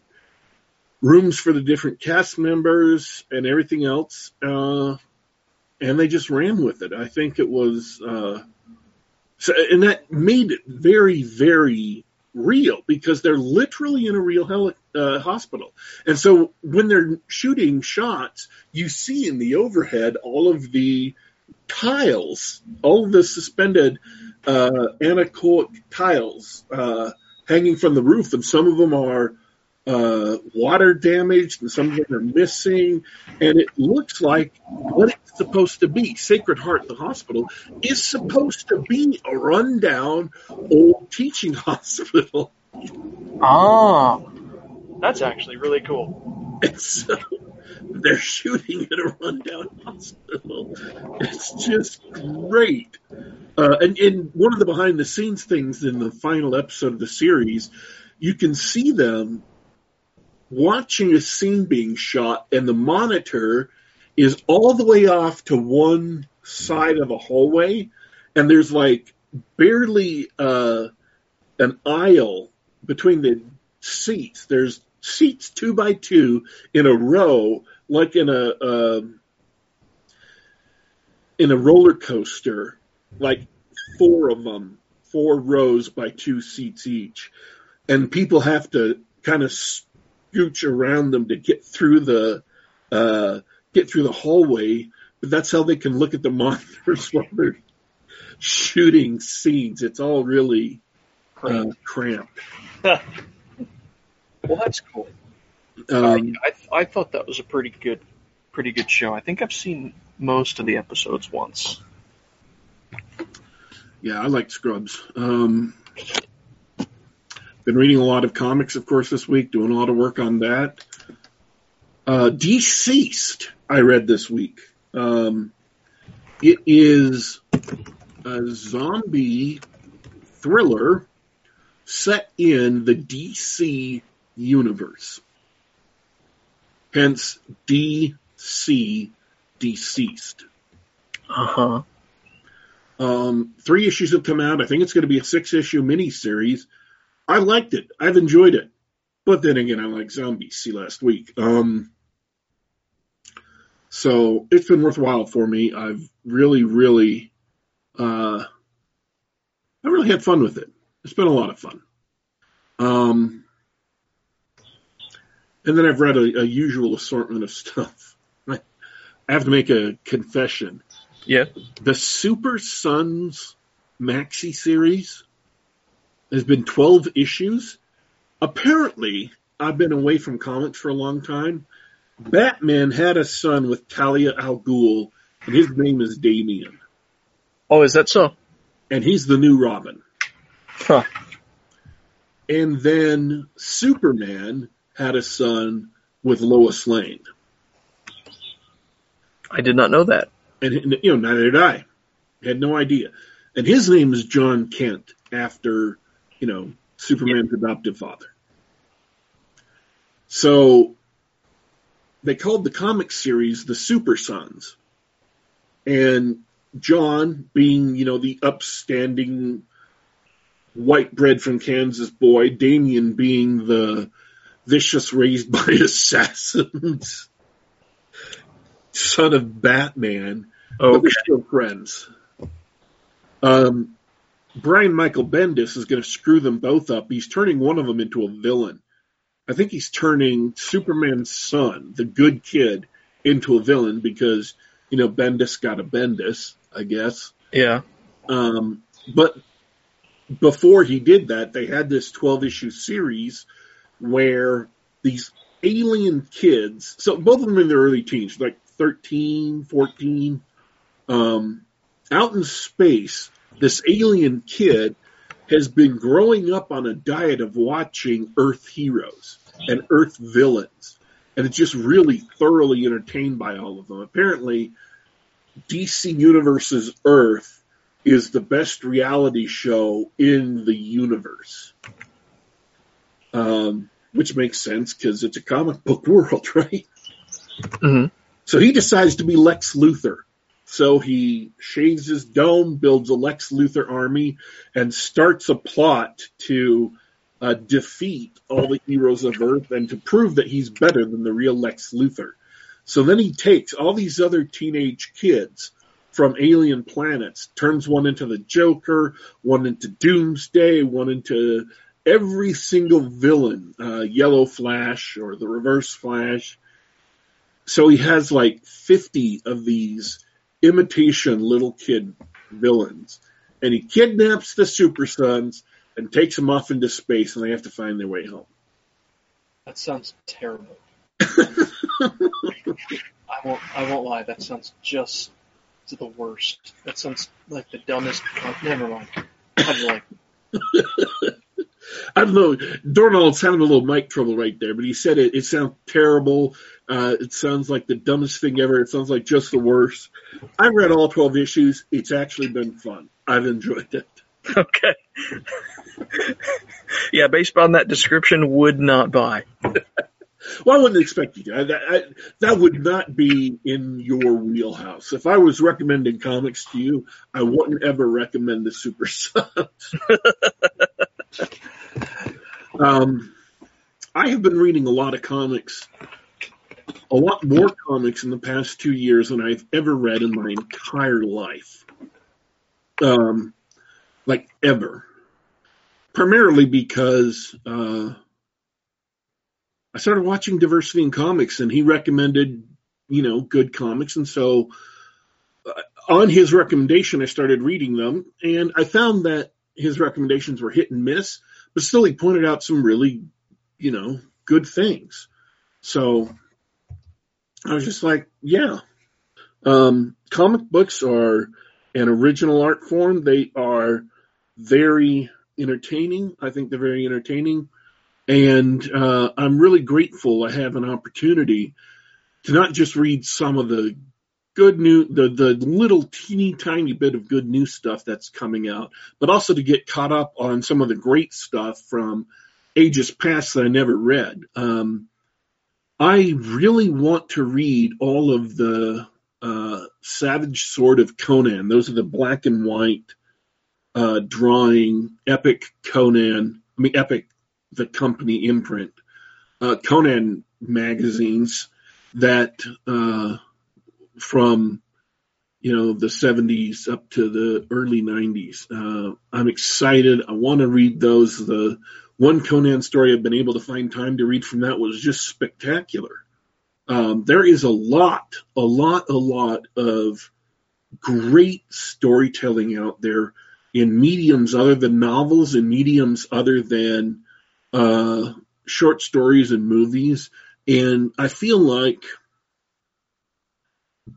rooms for the different cast members and everything else. Uh, and they just ran with it. I think it was, uh, so, and that made it very, very real because they're literally in a real heli- uh, hospital. And so when they're shooting shots, you see in the overhead all of the tiles, all of the suspended uh, anechoic tiles uh, hanging from the roof, and some of them are uh, water damaged, and some of them are missing, and it looks like what it's supposed to be. Sacred Heart, the hospital, is supposed to be a rundown old teaching hospital. Ah, that's actually really cool. And so they're shooting at a rundown hospital. It's just great. Uh, and in one of the behind the scenes things in the final episode of the series, you can see them watching a scene being shot, and the monitor is all the way off to one side of a hallway, and there's like barely uh, an aisle between the seats. There's seats two by two in a row, like in a um, in a roller coaster, like four of them, four rows by two seats each, and people have to kind of scooch around them to get through the uh, get through the hallway. But that's how they can look at the monitors while they're shooting scenes. It's all really uh, cramped. well, that's cool. Um, I I thought that was a pretty good, pretty good show. I think I've seen most of the episodes once. Yeah, I like Scrubs. Um, been reading a lot of comics, of course, this week, doing a lot of work on that. Uh, Deceased, I read this week. Um, It is a zombie thriller set in the DC universe. Hence DC deceased. Uh huh. Um, three issues have come out. I think it's going to be a six issue miniseries. I liked it. I've enjoyed it. But then again, I like zombies. See last week. Um, so it's been worthwhile for me. I've really, really, uh, I really had fun with it. It's been a lot of fun. Um, and then I've read a, a usual assortment of stuff. I have to make a confession. Yeah. The Super Sons maxi series has been 12 issues. Apparently, I've been away from comics for a long time. Batman had a son with Talia al Ghul, and his name is Damian. Oh, is that so? And he's the new Robin. Huh. And then Superman had a son with Lois Lane. I did not know that. And, you know, neither did I. Had no idea. And his name is John Kent after, you know, Superman's adoptive father. So they called the comic series the Super Sons. And John, being, you know, the upstanding white bread from Kansas boy, Damian being the vicious raised by assassins son of Batman, but Okay. they're still friends. Um, Brian Michael Bendis is going to screw them both up. He's turning one of them into a villain. I think he's turning Superman's son, the good kid, into a villain because you know Bendis got a Bendis, I guess. Yeah. Um, but before he did that, they had this 12 issue series where these alien kids, so both of them in their early teens, like 13, 14, um, out in space, this alien kid has been growing up on a diet of watching Earth heroes and Earth villains. And it's just really thoroughly entertained by all of them. Apparently, DC Universe's Earth is the best reality show in the universe. Um, which makes sense because it's a comic book world, right? hmm So he decides to be Lex Luthor. So he shaves his dome, builds a Lex Luthor army, and starts a plot to uh, defeat all the heroes of Earth and to prove that he's better than the real Lex Luthor. So then he takes all these other teenage kids from alien planets, turns one into the Joker, one into Doomsday, one into every single villain, uh, Yellow Flash or the Reverse Flash. So he has like 50 of these imitation little kid villains. And he kidnaps the Super Sons and takes them off into space and they have to find their way home. That sounds terrible. I won't. I won't lie. That sounds just the worst. That sounds like the dumbest. never mind. I like. I don't know. Dornall sounded a little mic trouble right there, but he said it, it sounds terrible. Uh, it sounds like the dumbest thing ever. It sounds like just the worst. I've read all 12 issues. It's actually been fun. I've enjoyed it. Okay. yeah, based on that description, would not buy. Well, I wouldn't expect you to. I, that, I, that would not be in your wheelhouse. If I was recommending comics to you, I wouldn't ever recommend the Super Sons. um, I have been reading a lot of comics, a lot more comics in the past two years than I've ever read in my entire life. Um, like ever. Primarily because uh, I started watching Diversity in Comics, and he recommended, you know, good comics, and so uh, on his recommendation, I started reading them, and I found that his recommendations were hit and miss, but still, he pointed out some really, you know, good things. So I was just like, yeah. Um, comic books are an original art form. They are very entertaining. I think they're very entertaining. And uh, I'm really grateful I have an opportunity to not just read some of the good new the the little teeny tiny bit of good new stuff that's coming out, but also to get caught up on some of the great stuff from ages past that I never read. Um, I really want to read all of the uh, Savage Sword of Conan. Those are the black and white uh, drawing epic Conan. I mean, epic the company imprint uh, Conan magazines that uh, from you know the 70s up to the early 90s. Uh, I'm excited. I want to read those. The one Conan story I've been able to find time to read from that was just spectacular. Um, there is a lot, a lot, a lot of great storytelling out there in mediums other than novels and mediums other than uh, short stories and movies. And I feel like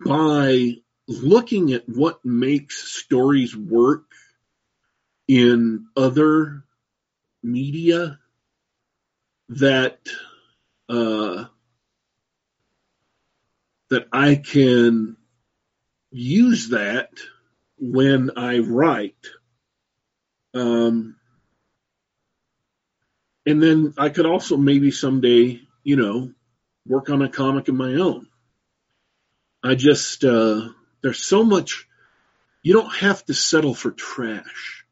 by looking at what makes stories work in other media, that uh, that I can use that when I write. Um, and then I could also maybe someday, you know, work on a comic of my own. I just, uh, there's so much, you don't have to settle for trash.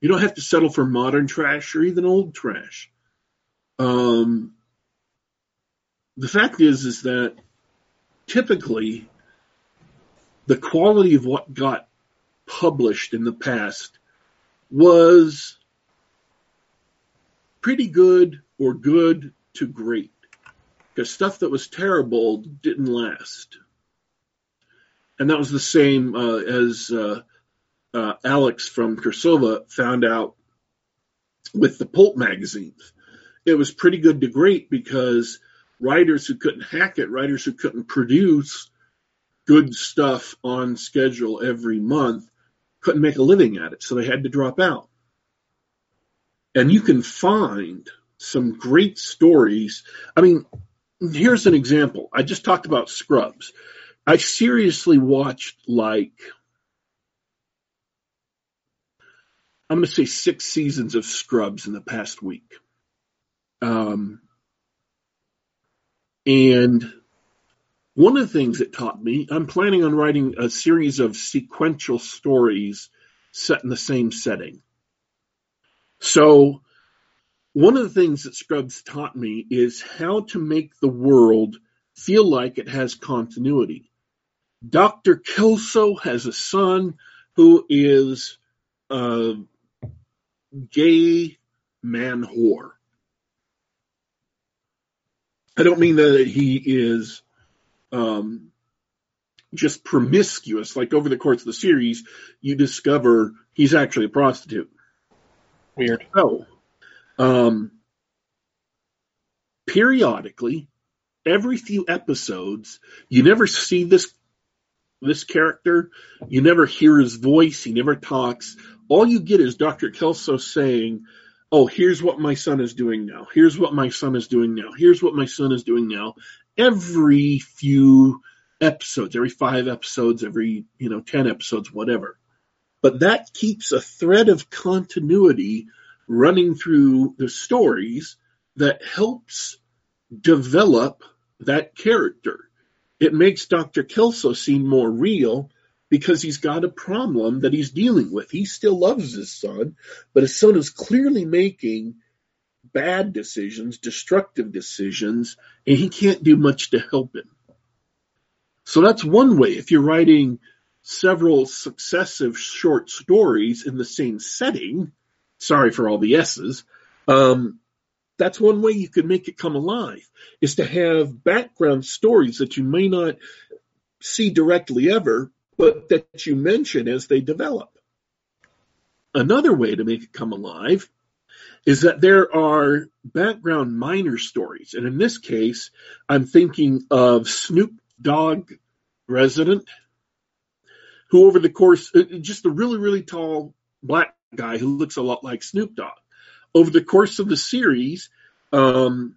You don't have to settle for modern trash or even old trash. Um, the fact is, is that typically the quality of what got published in the past was pretty good or good to great. Because stuff that was terrible didn't last. And that was the same uh, as uh, uh, Alex from Cirsova found out with the pulp magazines. It was pretty good to great because writers who couldn't hack it, writers who couldn't produce good stuff on schedule every month, couldn't make a living at it. So they had to drop out. And you can find some great stories. I mean, here's an example. I just talked about Scrubs. I seriously watched like, I'm going to say six seasons of Scrubs in the past week. Um, and one of the things it taught me, I'm planning on writing a series of sequential stories set in the same setting. So one of the things that Scrubs taught me is how to make the world feel like it has continuity. Dr. Kelso has a son who is a gay man whore. I don't mean that he is um, just promiscuous. Like over the course of the series, you discover he's actually a prostitute. Weird. So, um, periodically, every few episodes, you never see this this character. You never hear his voice. He never talks. All you get is Dr. Kelso saying, "Oh, here's what my son is doing now. Here's what my son is doing now. Here's what my son is doing now." Every few episodes, every five episodes, every you know ten episodes, whatever but that keeps a thread of continuity running through the stories that helps develop that character. It makes Dr. Kelso seem more real because he's got a problem that he's dealing with. He still loves his son, but his son is clearly making bad decisions, destructive decisions, and he can't do much to help him. So that's one way. If you're writing several successive short stories in the same setting, sorry for all the S's, um, that's one way you could make it come alive, is to have background stories that you may not see directly ever, but that you mention as they develop. Another way to make it come alive is that there are background minor stories. And in this case, I'm thinking of Snoop Dogg Resident who over the course, uh, just a really, really tall black guy who looks a lot like Snoop Dogg. Over the course of the series, um,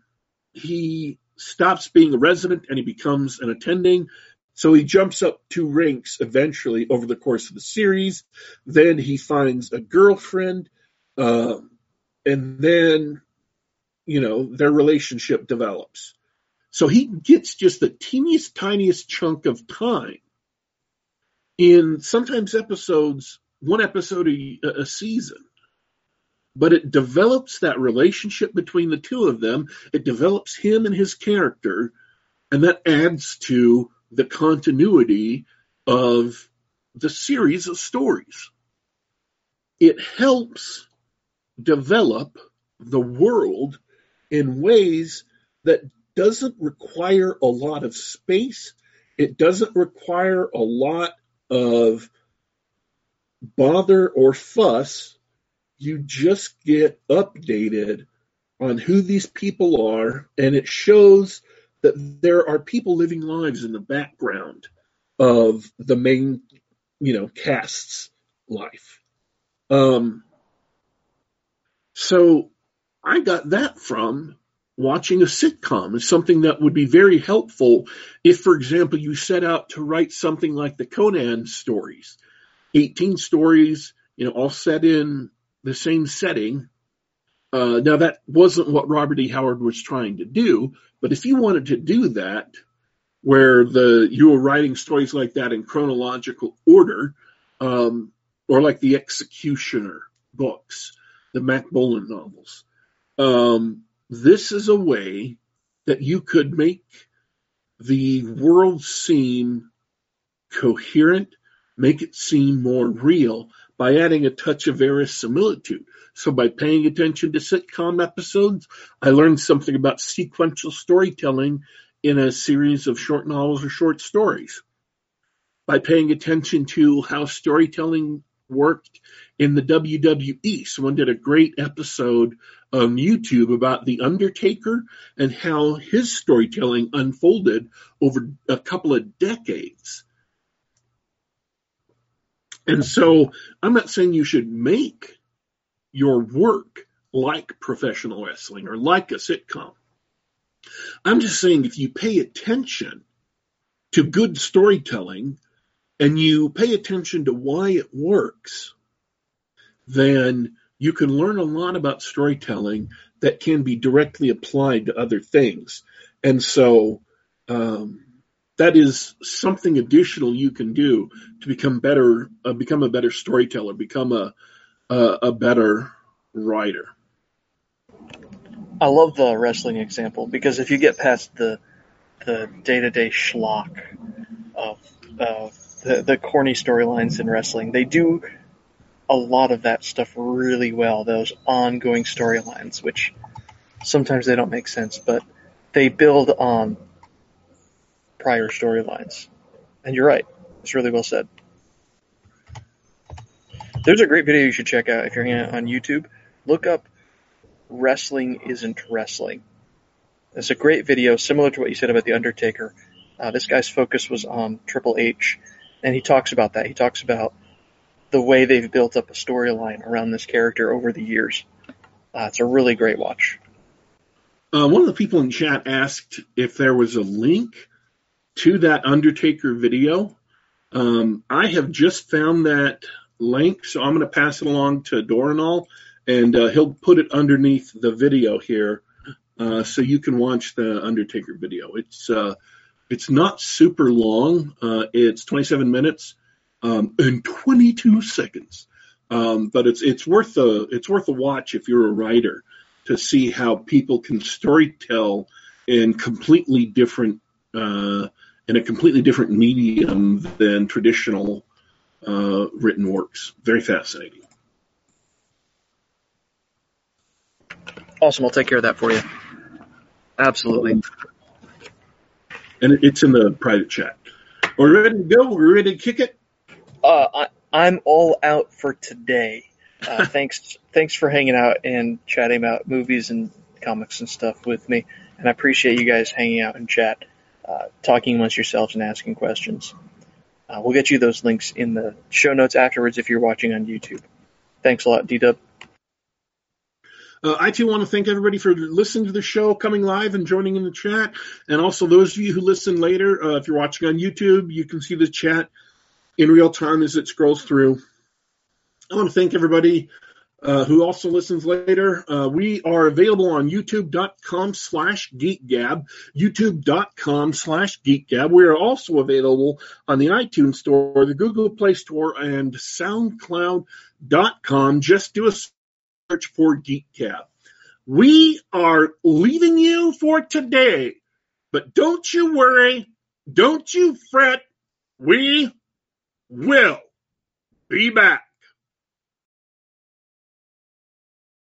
he stops being a resident and he becomes an attending. So he jumps up two ranks eventually over the course of the series. Then he finds a girlfriend, uh, and then, you know, their relationship develops. So he gets just the teeniest, tiniest chunk of time in sometimes episodes, one episode a, a season. But it develops that relationship between the two of them. It develops him and his character, and that adds to the continuity of the series of stories. It helps develop the world in ways that doesn't require a lot of space. It doesn't require a lot of bother or fuss. You just get updated on who these people are, and it shows that there are people living lives in the background of the main, you know, cast's life. Um, so I got that from watching a sitcom is something that would be very helpful if, for example, you set out to write something like the Conan stories, 18 stories, you know, all set in the same setting. Uh, now that wasn't what Robert E. Howard was trying to do, but if you wanted to do that, where the you were writing stories like that in chronological order, um, or like the Executioner books, the Mack Bolan novels, um, this is a way that you could make the world seem coherent, make it seem more real by adding a touch of verisimilitude. So by paying attention to sitcom episodes, I learned something about sequential storytelling in a series of short novels or short stories. By paying attention to how storytelling worked in the WWE. Someone did a great episode on YouTube about The Undertaker and how his storytelling unfolded over a couple of decades. And so I'm not saying you should make your work like professional wrestling or like a sitcom. I'm just saying if you pay attention to good storytelling and you pay attention to why it works, then you can learn a lot about storytelling that can be directly applied to other things. And so um, that is something additional you can do to become better, uh, become a better storyteller, become a a, a better writer. I love the wrestling example because if you get past the the day to day schlock of of the, the corny storylines in wrestling, they do a lot of that stuff really well. Those ongoing storylines, which sometimes they don't make sense, but they build on prior storylines. And you're right. It's really well said. There's a great video you should check out if you're on YouTube. Look up Wrestling Isn't Wrestling. It's a great video, similar to what you said about The Undertaker. Uh, this guy's focus was on Triple H, and he talks about that. He talks about the way they've built up a storyline around this character over the years. Uh, it's a really great watch. Uh, one of the people in chat asked if there was a link to that Undertaker video. Um, I have just found that link, so I'm going to pass it along to Doranal, and uh, he'll put it underneath the video here, uh, so you can watch the Undertaker video. It's uh, it's not super long. Uh, it's 27 minutes um, and 22 seconds, um, but it's it's worth a it's worth a watch if you're a writer to see how people can storytell in completely different uh, in a completely different medium than traditional uh, written works. Very fascinating. Awesome. I'll take care of that for you. Absolutely. And it's in the private chat. Are we ready to go? Are we ready to kick it? Uh, I, I'm all out for today. Uh, thanks, thanks for hanging out and chatting about movies and comics and stuff with me. And I appreciate you guys hanging out and chat, uh, talking amongst yourselves and asking questions. Uh, we'll get you those links in the show notes afterwards if you're watching on YouTube. Thanks a lot, D Dub. Uh, I too want to thank everybody for listening to the show, coming live, and joining in the chat. And also those of you who listen later, uh, if you're watching on YouTube, you can see the chat in real time as it scrolls through. I want to thank everybody uh, who also listens later. Uh, we are available on youtube.com slash geekgab, youtube.com slash geekgab. We are also available on the iTunes Store, the Google Play Store, and soundcloud.com. Just do a search for Geekgab. We are leaving you for today, but don't you worry, don't you fret, we will be back.